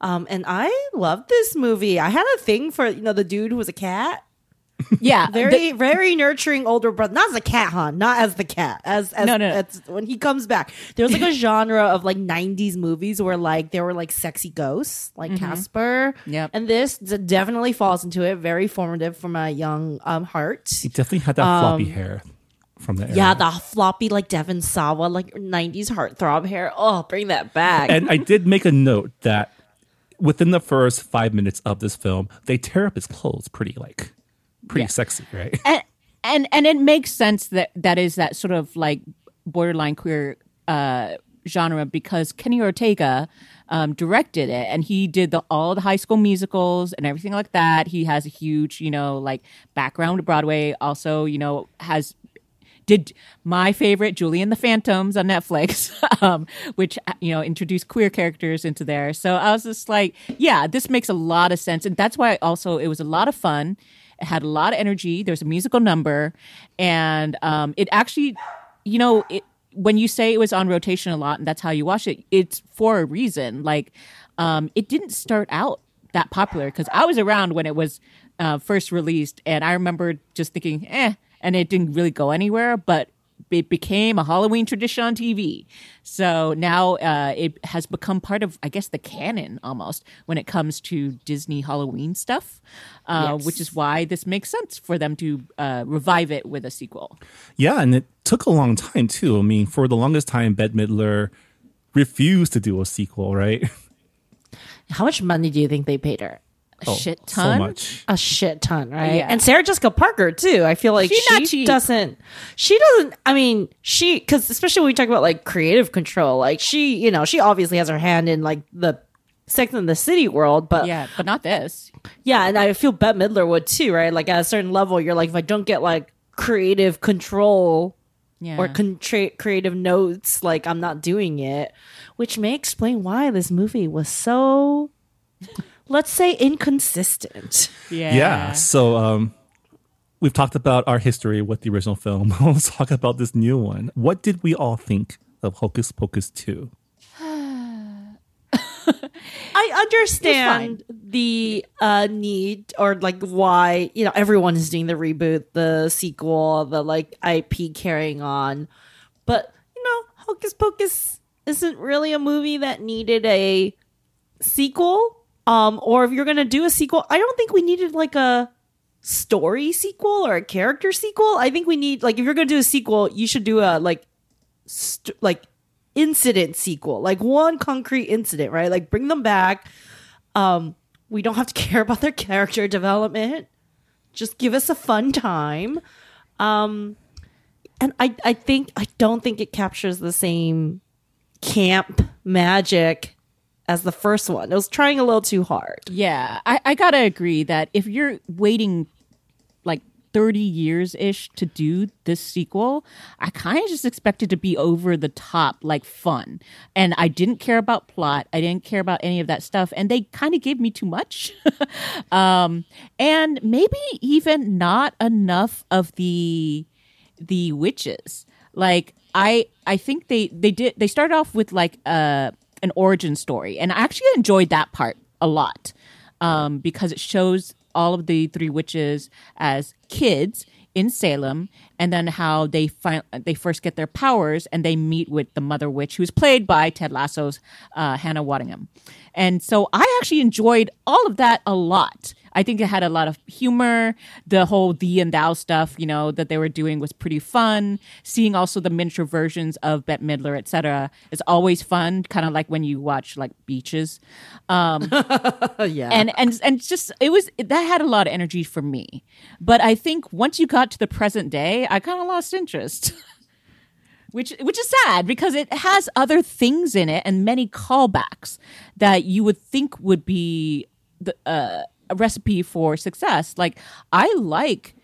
C: Um, and I love this movie. I had a thing for you know the dude who was a cat
D: Yeah,
C: very very nurturing older brother not as a cat hon not as the cat as, as
D: No, no, no.
C: as- when he comes back. There's like a genre of like 90s movies where like there were like sexy ghosts like casper.
D: Yep.
C: and this d- definitely falls into it. Very formative for my young um heart.
B: He definitely had that floppy hair from the era.
C: yeah the floppy like devon sawa like 90s heartthrob hair. Oh bring that back.
B: And I did make a note that within the first five minutes of this film, they tear up his clothes pretty like pretty sexy, right?
D: and and and it makes sense that that is that sort of like borderline queer uh genre because Kenny Ortega um, directed it and he did the all the high school musicals and everything like that. He has a huge, you know, like background to Broadway. Also, you know, has did my favorite Julie and the Phantoms on Netflix, um, which you know introduced queer characters into there. So I was just like, yeah, this makes a lot of sense, and that's why also it was a lot of fun. It had a lot of energy. There's a musical number, and um, it actually, you know, it, when you say it was on rotation a lot, and that's how you watch it, it's for a reason. Like, um, it didn't start out that popular because I was around when it was uh, first released, and I remember just thinking, eh, and it didn't really go anywhere, but it became a Halloween tradition on TV. So now uh, it has become part of, I guess, the canon almost when it comes to Disney Halloween stuff, uh,
C: Yes.
D: which is why this makes sense for them to uh, revive it with a sequel.
B: Yeah, and it took a long time too. I mean, for the longest time, Bette Midler refused to do a sequel, right?
C: how much money do you think they paid her
D: A
B: Oh,
D: shit
B: So
D: ton.
B: much.
C: a shit ton, right?
D: Yeah.
C: And Sarah Jessica Parker too. I feel like
D: She's
C: she
D: not
C: doesn't. She doesn't. I mean, she because especially when we talk about like creative control, like she, you know, she obviously has her hand in like the Sex and the City world, but yeah,
D: Yeah, but not this.
C: Yeah, and I feel Bette Midler would too, right? Like at a certain level, you're like, if I don't get like creative control
D: Yeah.
C: or con- tra- creative notes, like I'm not doing it, which may explain why this movie was so. Let's say inconsistent.
D: yeah.
B: Yeah. So um, we've talked about our history with the original film. Let's talk about this new one. What did we all think of Hocus Pocus 2?
C: I understand the uh, need or like why you know everyone is doing the reboot, the sequel, the like IP carrying on, but you know Hocus Pocus isn't really a movie that needed a sequel. Um, or if you're gonna do a sequel, I don't think we needed like a story sequel or a character sequel. I think we need like if you're gonna do a sequel, you should do a like st- like incident sequel, like one concrete incident, right? Like bring them back. Um, we don't have to care about their character development. Just give us a fun time. Um, and I, I think I don't think it captures the same camp magic as the first one. It was trying a little too hard.
D: Yeah, I, I gotta agree that if you're waiting like 30 years ish to do this sequel, I kind of just expected to be over the top, like fun. And I didn't care about plot, I didn't care about any of that stuff. And they kind of gave me too much. um, and maybe even not enough of the the witches. Like I I think they they did they started off with like uh an origin story and I actually enjoyed that part a lot. Um because it shows all of the three witches as kids in Salem and then how they find they first get their powers and they meet with the mother witch who's played by ted lasso's uh, hannah waddingham and so i actually enjoyed all of that a lot I think it had a lot of humor. The whole thee and thou stuff, you know, that they were doing was pretty fun. Seeing also the miniature versions of Bette Midler, etc., is always fun. Kind of like when you watch like Beaches, um,
C: yeah.
D: and and and just it was that had a lot of energy for me. But I think once you got to the present day, I kind of lost interest. which which is sad because it has other things in it and many callbacks that you would think would be the uh, a recipe for success. Like I like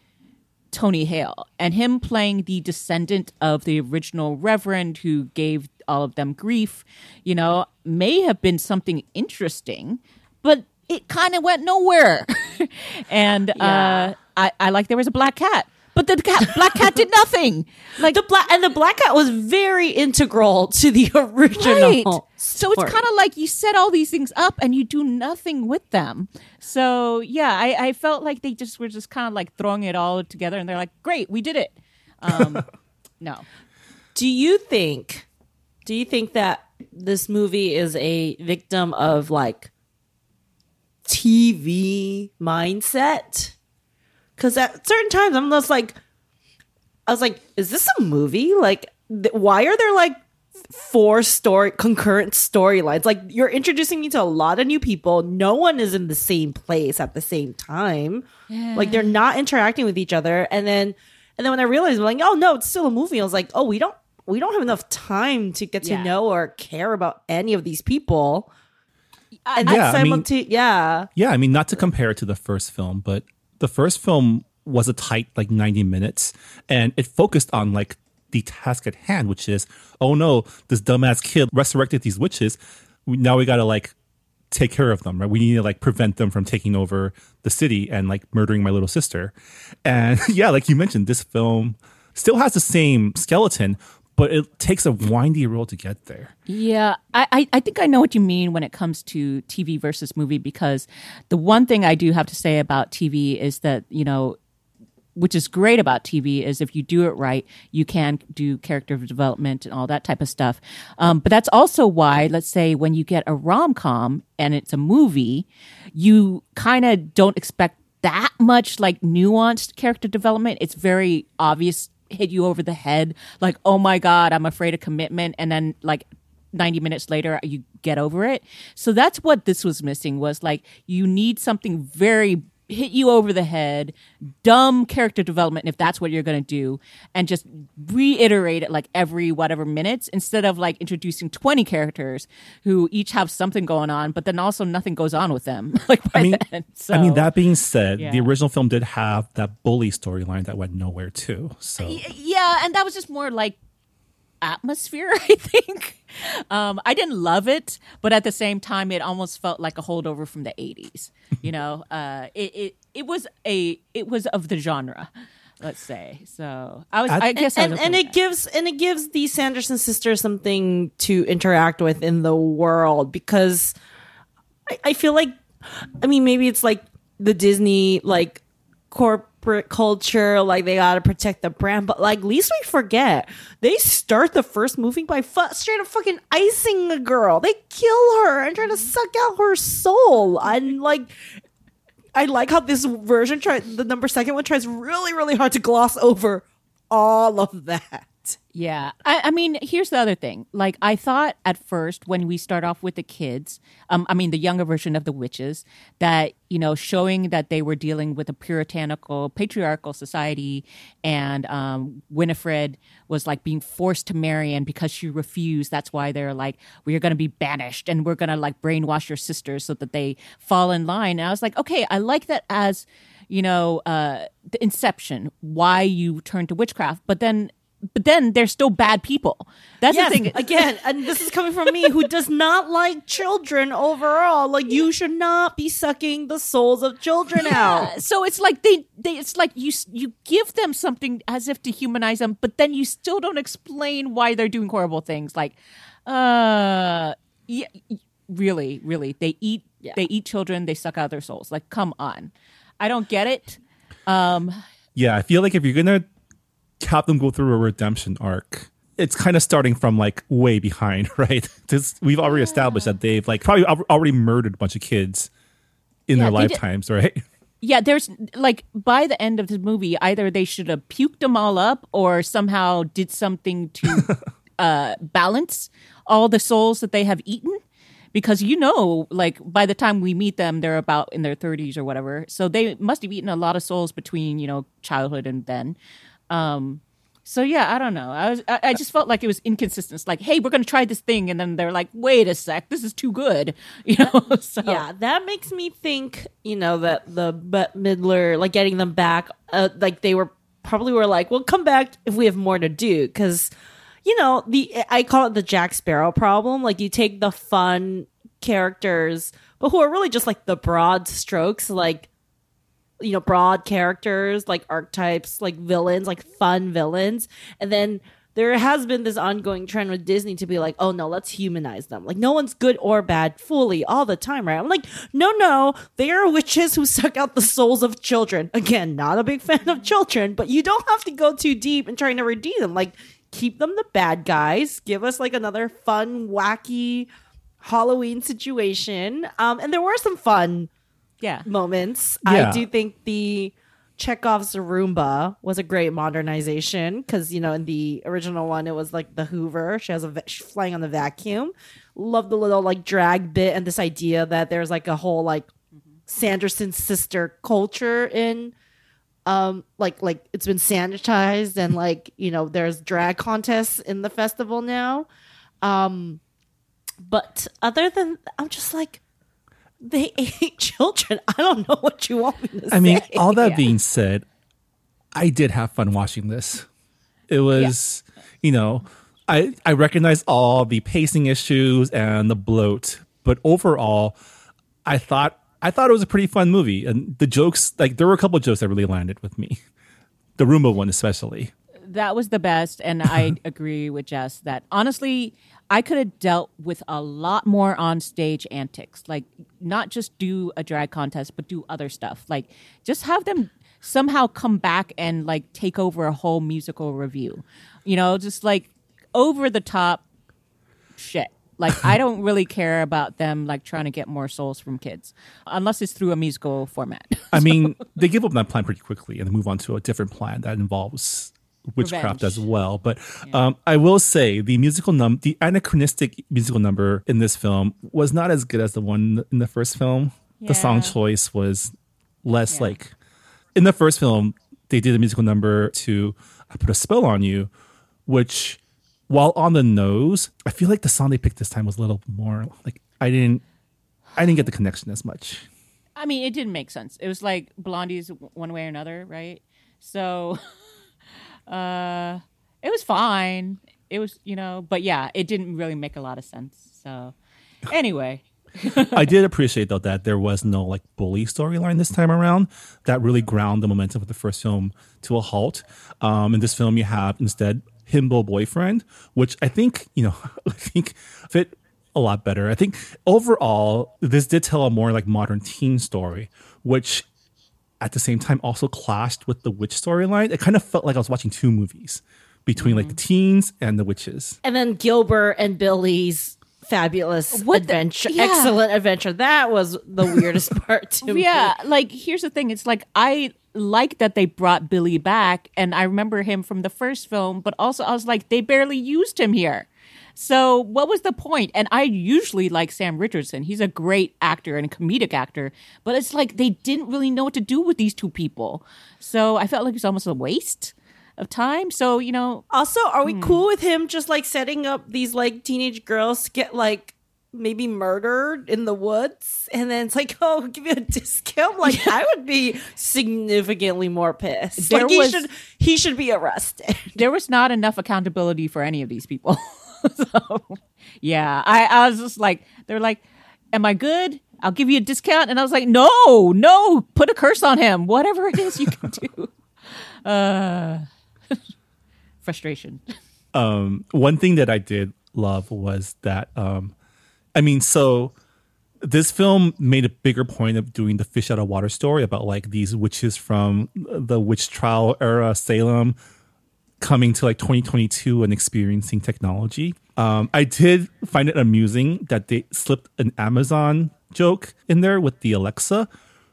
D: Tony Hale and him playing the descendant of the original Reverend who gave all of them grief, you know, may have been something interesting, but it kind of went nowhere. and
C: Yeah.
D: uh, I, I like there was a black cat, but the cat, black cat did nothing. Like
C: the black and the black cat was very integral to the original.
D: Right. So it's kind of like you set all these things up and you do nothing with them. So yeah, I, I felt like they just were just kind of like throwing it all together and they're like, great, we did it. Um, no.
C: Do you think? Do you think that this movie is a victim of like TV mindset? Because at certain times, I'm just like, I was like, is this a movie? Like, th- why are there like four story concurrent storylines? Like, you're introducing me to a lot of new people. No one is in the same place at the same time. Like, they're not interacting with each other. And then, and then when I realized, I'm like, oh no, it's still a movie. I was like, oh, we don't, we don't have enough time to get to
D: Yeah.
C: know or care about any of these people. And
B: Yeah, I mean-
C: yeah.
B: Yeah, I mean, not to compare it to the first film, but the first film was a tight like 90 minutes and it focused on like the task at hand, which is, oh no, this dumbass kid resurrected these witches. Now we got to like take care of them, right? We need to like prevent them from taking over the city and like murdering my little sister. And yeah, like you mentioned, this film still has the same skeleton, but it takes a windy road to get there.
D: Yeah, I, I, think I know what you mean when it comes to TV versus movie because the one thing I do have to say about TV is that, you know, which is great about TV is if you do it right, you can do character development and all that type of stuff. Um, but that's also why, let's say, when you get a rom com and it's a movie, you kind of don't expect that much like nuanced character development. It's very obvious, hit you over the head, like, oh my God, I'm afraid of commitment. And then, like, 90 minutes later you get over it so that's what this was missing was like you need something very hit you over the head dumb character development if that's what you're going to do and just reiterate it like every whatever minutes instead of like introducing 20 characters who each have something going on but then also nothing goes on with them like
B: I mean.
D: So,
B: I mean, that being said,
D: yeah.
B: the original film did have that bully storyline that went nowhere too. So
D: yeah and that was just more like atmosphere i think um i didn't love it but at the same time it almost felt like a holdover from the 80s you know uh it it, it was a it was of the genre let's say so i was i,
B: I-
D: guess I
C: and,
D: was
C: and it
D: that.
C: gives and it gives the Sanderson sisters something to interact with in the world because I, I feel like I mean maybe it's like the Disney like corporate culture like they gotta protect the brand but like least we forget they start the first movie by fu- straight up fucking icing a girl. They kill her and try to mm-hmm. suck out her soul. And like I like how this version try the number second one tries really really hard to gloss over all of that.
D: Yeah. I, I mean, here's the other thing. Like, I thought at first when we start off with the kids, um, I mean, the younger version of the witches, that, you know, showing that they were dealing with a puritanical, patriarchal society and um, Winifred was like being forced to marry. And because she refused, that's why they're like, we're going to be banished and we're going to like brainwash your sisters so that they fall in line. And I was like, okay, I like that as, you know, uh, the inception, why you turn to witchcraft. But then but then they're still bad people. That's
C: Yes,
D: the thing.
C: again, and this is coming from me who does not like children overall. Like you should not be sucking the souls of children out.
D: So it's like they, they, it's like you, you give them something as if to humanize them, but then you still don't explain why they're doing horrible things. Like, uh, yeah, really, really, they eat, they eat children, they suck out their souls. Like, come on, I don't get it. Um,
B: yeah, I feel like if you're gonna have them go through a redemption arc. It's kind of starting from like way behind, right? This, we've already established that they've like probably already murdered a bunch of kids in
D: Yeah,
B: their
D: they did-
B: lifetimes, right?
D: Yeah, there's like by the end of the movie, either they should have puked them all up or somehow did something to uh, balance all the souls that they have eaten. Because you know, like by the time we meet them, they're about in their 30s or whatever. So they must have eaten a lot of souls between you know childhood and then. Um, so yeah, I don't know. I was, I, I just felt like it was inconsistent. It's like, hey, we're gonna try this thing, and then they're like, wait a sec, this is too good, you know. so
C: Yeah, that makes me think, you know, that the Bette Midler, like getting them back, uh, like they were probably were like, well, come back if we have more to do. Cause, you know, the, I call it the Jack Sparrow problem. Like you take the fun characters, but who are really just like the broad strokes, like, you know, broad characters, like archetypes, like villains, like fun villains. And then there has been this ongoing trend with Disney to be like, oh no, let's humanize them. Like, no one's good or bad fully all the time, right? I'm like, no, no, they are witches who suck out the souls of children. Again, not a big fan of children, but you don't have to go too deep in trying to redeem them. Like, keep them the bad guys, give us like another fun, wacky Halloween situation. Um, and there were some fun
D: yeah,
C: moments.
B: Yeah.
C: I do think the Chekhov's Roomba was a great modernization because you know in the original one it was like the Hoover. She has a va- she's flying on the vacuum. Love the little like drag bit and this idea that there's like a whole like Sanderson sister culture in um like like it's been sanitized and like you know there's drag contests in the festival now um but other than i'm just like they ate children i don't know what you want me to say.
B: I mean, all that being said, I did have fun watching this. It was, you know, I I recognize all the pacing issues and the bloat, but overall, I thought I thought it was a pretty fun movie, and the jokes like there were a couple of jokes that really landed with me, the Roomba one especially.
D: that was the best and i agree with jess that honestly i could have dealt with a lot more on stage antics like not just do a drag contest but do other stuff. Like just have them somehow come back and like take over a whole musical review. You know just like over the top shit. Like i don't really care about them like trying to get more souls from kids unless it's through a musical format.
B: I mean, they give up that plan pretty quickly and they move on to a different plan that involves witchcraft
D: Revenge.
B: as well. But um, I will say the musical num the anachronistic musical number in this film was not as good as the one in the first film. The song choice was less like in the first film. They did a musical number to "I Put a Spell on You," which, while on the nose, I feel like the song they picked this time was a little more like I didn't, I didn't get the connection as much.
D: I mean, it didn't make sense. It was like Blondie's one way or another, right? So, uh, it was fine. It was, you know, but yeah, it didn't really make a lot of sense. So, anyway,
B: I did appreciate though that there was no like bully storyline this time around that really ground the momentum of the first film to a halt. Um, in this film, you have instead himbo boyfriend, which I think you know I think fit a lot better. I think overall this did tell a more like modern teen story, which at the same time also clashed with the witch storyline. It kind of felt like I was watching two movies between like the mm-hmm. teens and the witches.
C: and then gilbert and billy's fabulous
D: What the-
C: adventure
D: yeah.
C: excellent adventure that was the weirdest part to me
D: yeah, like here's the thing. It's like I like that they brought Billy back, and I remember him from the first film, but also I was like, they barely used him here. So what was the point? And I usually like Sam Richardson. He's a great actor and a comedic actor, but it's like they didn't really know what to do with these two people. So I felt like it was almost a waste of time. So, you know,
C: Also, are
B: Hmm.
C: we cool with him just like setting up these like teenage girls to get like maybe murdered in the woods? And then it's like, oh, give you a discount. Like, I would be significantly more pissed.
D: There
C: like, he
D: was-
C: should he should be arrested.
D: there was not enough accountability for any of these people. so, yeah, I, I was just like, they're like, "Am I good? I'll give you a discount." And I was like, "No, no, put a curse on him. Whatever it is you can do." Uh, frustration.
B: Um, one thing that I did love was that um I mean so this film made a bigger point of doing the fish out of water story about like these witches from the witch trial era Salem coming to like 2022 and experiencing technology. Um, I did find it amusing that they slipped an Amazon joke in there with the Alexa,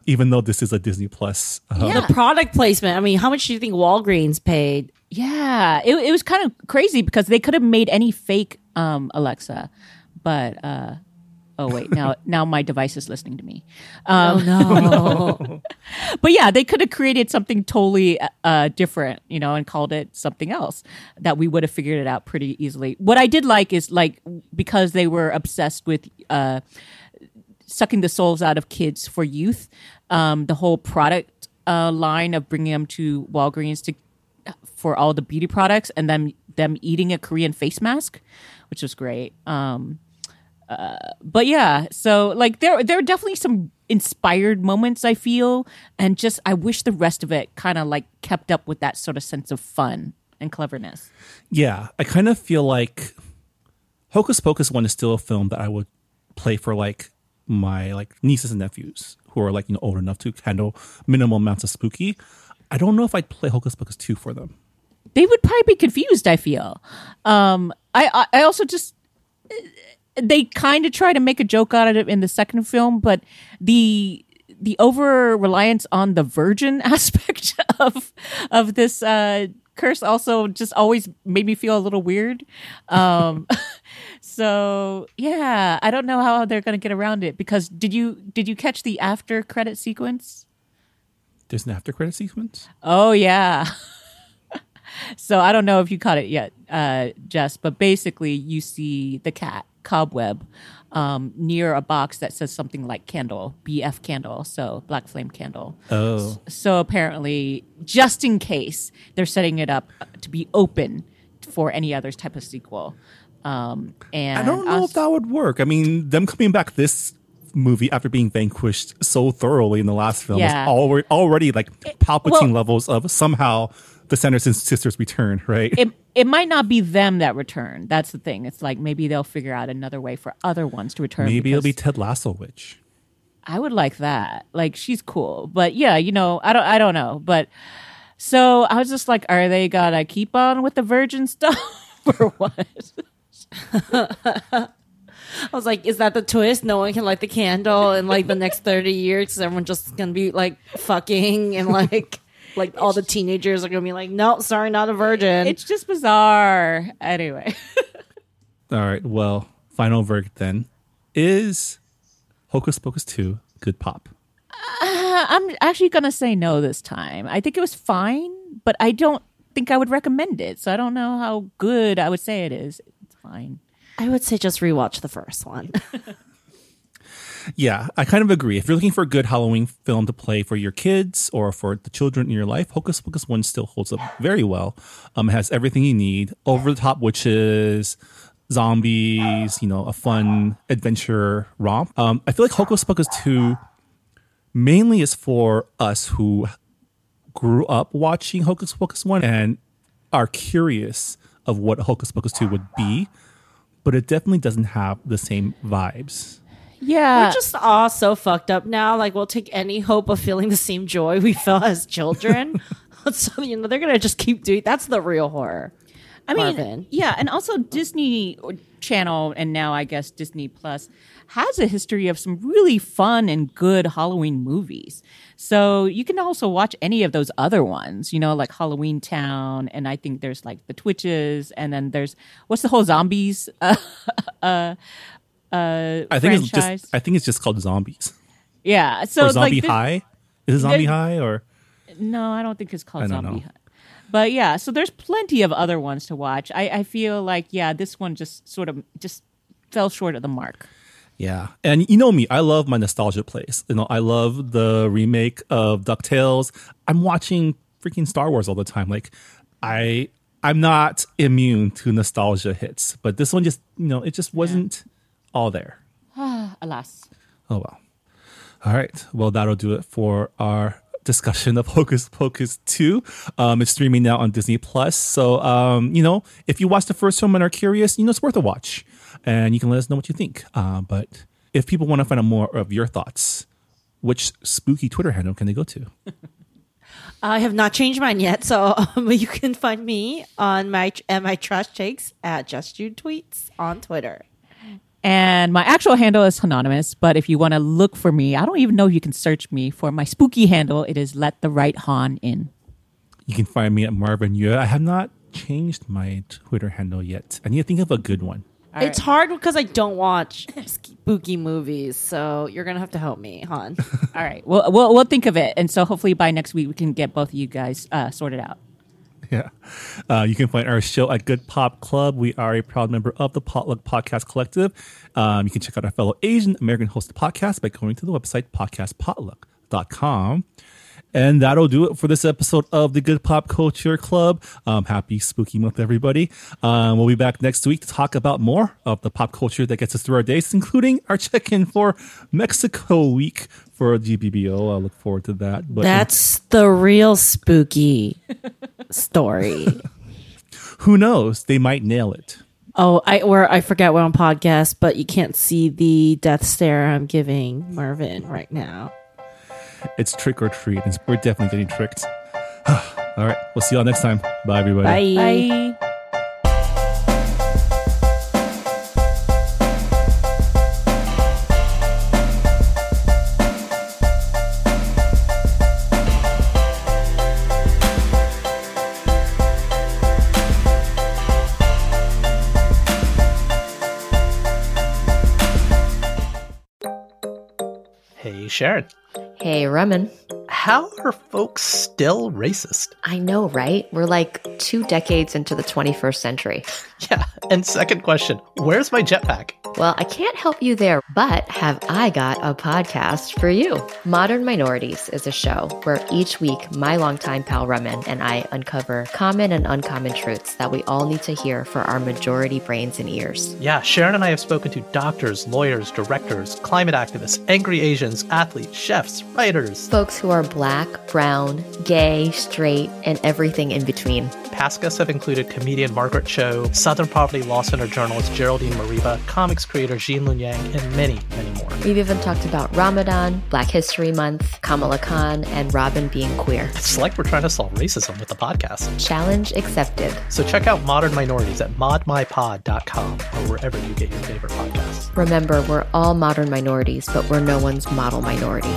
B: even though this is a Disney Plus. Uh,
C: The product placement. I mean, how much do you think Walgreens paid?
D: Yeah, it, it was kind of crazy because they could have made any fake um, Alexa, but uh, oh wait, now now my device is listening to me. Um,
C: Oh no.
D: but yeah, they could have created something totally uh, different, you know, and called it something else that we would have figured it out pretty easily. What I did like is like because they were obsessed with uh, sucking the souls out of kids for youth, um, the whole product uh, line of bringing them to Walgreens to for all the beauty products, and then them eating a Korean face mask, which was great. Um, but yeah, so like there there are definitely some inspired moments I feel, and just I wish the rest of it kind of like kept up with that sort of sense of fun and cleverness.
B: yeah, I kind of feel like Hocus Pocus one is still a film that I would play for like my like nieces and nephews who are like you know old enough to handle minimal amounts of spooky. I don't know if I'd play Hocus Pocus two for them.
D: They would probably be confused. I feel. Um, I I, I also just they kind of try to make a joke out of it in the second film, but the the over reliance on the virgin aspect of of this uh, curse also just always made me feel a little weird. Um, so yeah, I don't know how they're going to get around it because did you did you catch the after credit sequence?
B: There's an after credit sequence.
D: Oh yeah. so I don't know if you caught it yet, uh, Jess, but basically you see the cat cobweb um, near a box that says something like candle, BF candle, so black flame candle.
B: Oh,
D: So apparently, just in case, they're setting it up to be open for any other type of sequel. Um, and
B: I don't know if that would work. I mean, them coming back this movie after being vanquished so thoroughly in the last film
D: Yeah.
B: was already, already like Palpatine
D: well-
B: levels of somehow the Sanderson sisters return, right?
D: it it might not be them that return. That's the thing. It's like maybe they'll figure out another way for other ones to return.
B: Maybe it'll be Ted Lasso witch.
D: I would like that. Like she's cool. But yeah, you know, I don't I don't know. But so I was just like, are they gonna keep on with the virgin stuff or what?
C: I was like, is that the twist? No one can light the candle in like the next 30 years because everyone's just going to be like fucking and like, like all the teenagers are going to be like, no, sorry, not a virgin.
D: It's just bizarre. Anyway.
B: All right. Well, final verdict then is Hocus Pocus 2 good pop.
D: Uh, I'm actually gonna say no this time. I think it was fine, but I don't think I would recommend it. So I don't know how good I would say it is. It's fine.
C: I would say just rewatch the first one.
B: Yeah, I kind of agree. If you're looking for a good Halloween film to play for your kids or for the children in your life, Hocus Pocus 1 still holds up very well. Um, it has everything you need over the top witches, zombies, you know, a fun adventure romp. Um, I feel like Hocus Pocus 2 mainly is for us who grew up watching Hocus Pocus 1 and are curious of what Hocus Pocus 2 would be, but it definitely doesn't have the same vibes.
D: Yeah.
C: We're just all so fucked up now. Like, we'll take any hope of feeling the same joy we felt as children. so, you know, they're going to just keep doing That's the real horror.
D: I mean,
C: Marvin.
D: yeah, and also Disney Channel and now I guess Disney Plus has a history of some really fun and good Halloween movies. So you can also watch any of those other ones, you know, like Halloween Town, and I think there's like the Twitches, and then there's what's the whole zombies uh, uh, uh,
B: I think
D: franchise?
B: it's just I think it's just called zombies
D: yeah. So
B: or zombie
D: like
B: high. Is it zombie high or
D: No, I don't think it's called Zombie
B: know.
D: Hut. But yeah, so there's plenty of other ones to watch. I, I feel like yeah, this one just sort of just fell short of the mark.
B: yeah? And you know me, I love my nostalgia plays. You know, I love the remake of Ducktales. I'm watching freaking Star Wars all the time. Like I I'm not immune to nostalgia hits, but this one just you know it just wasn't all there.
D: Alas.
B: Oh well. All right. Well, that'll do it for our discussion of Hocus Pocus 2. Um, it's streaming now on Disney Plus. So, um, you know, if you watch the first film and are curious, you know, it's worth a watch. And you can let us know what you think. Uh, but if people want to find out more of your thoughts, which spooky Twitter handle can they go to?
C: I have not changed mine yet, so um, you can find me on my and my trash takes at Just Jude Tweets on Twitter.
D: And my actual handle is anonymous, but if you want to look for me, I don't even know if you can search me for my spooky handle. It is let the right Han in.
B: You can find me at Marvin Yue. I have not changed my Twitter handle yet. I need to think of a good one.
C: it's hard because I don't watch spooky movies, so you're gonna have to help me, Han.
D: All right, we'll, we'll we'll think of it, and so hopefully by next week we can get both of you guys uh, sorted out.
B: Yeah. Uh, you can find our show at Good Pop Club. We are a proud member of the Potluck Podcast Collective. Um, you can check out our fellow Asian American hosted podcast by going to the website podcastpotluck.com. And that'll do it for this episode of the Good Pop Culture Club. Um, happy spooky month, everybody. Um, we'll be back next week to talk about more of the pop culture that gets us through our days, including our check in for Mexico week for GBBO. I look forward to that. But
C: That's the real spooky story.
B: who knows? They might nail it.
C: Oh, I or I forget we're on podcast, but you can't see the death stare I'm giving Marvin right now.
B: It's trick or treat. and We're definitely getting tricked. All right. We'll see y'all next time. Bye, everybody.
C: Bye.
D: Bye.
H: Sharon.
I: Hey, Remen.
H: How are folks still racist?
I: I know, right? We're like two decades into the 21st century.
H: Yeah. And second question Where's my jetpack?
I: Well, I can't help you there, but have I got a podcast for you? Modern Minorities is a show where each week my longtime pal Remen and I uncover common and uncommon truths that we all need to hear for our majority brains and ears.
H: Yeah, Sharon and I have spoken to doctors, lawyers, directors, climate activists, angry Asians, athletes, chefs, writers.
I: Folks who are black, brown, gay, straight, and everything in between.
H: Past guests have included comedian Margaret Cho, Southern Poverty Law Center journalist Geraldine Mariba, comics creator Gene Luen Yang, and many, many more.
I: We've even talked about Ramadan, Black History Month, Kamala Khan, and Robin being queer.
H: It's like we're trying to solve racism with the podcast.
I: Challenge accepted.
H: So check out Modern Minorities at modmypod.com or wherever you get your favorite podcasts.
I: Remember, we're all modern minorities, but we're no one's model minority.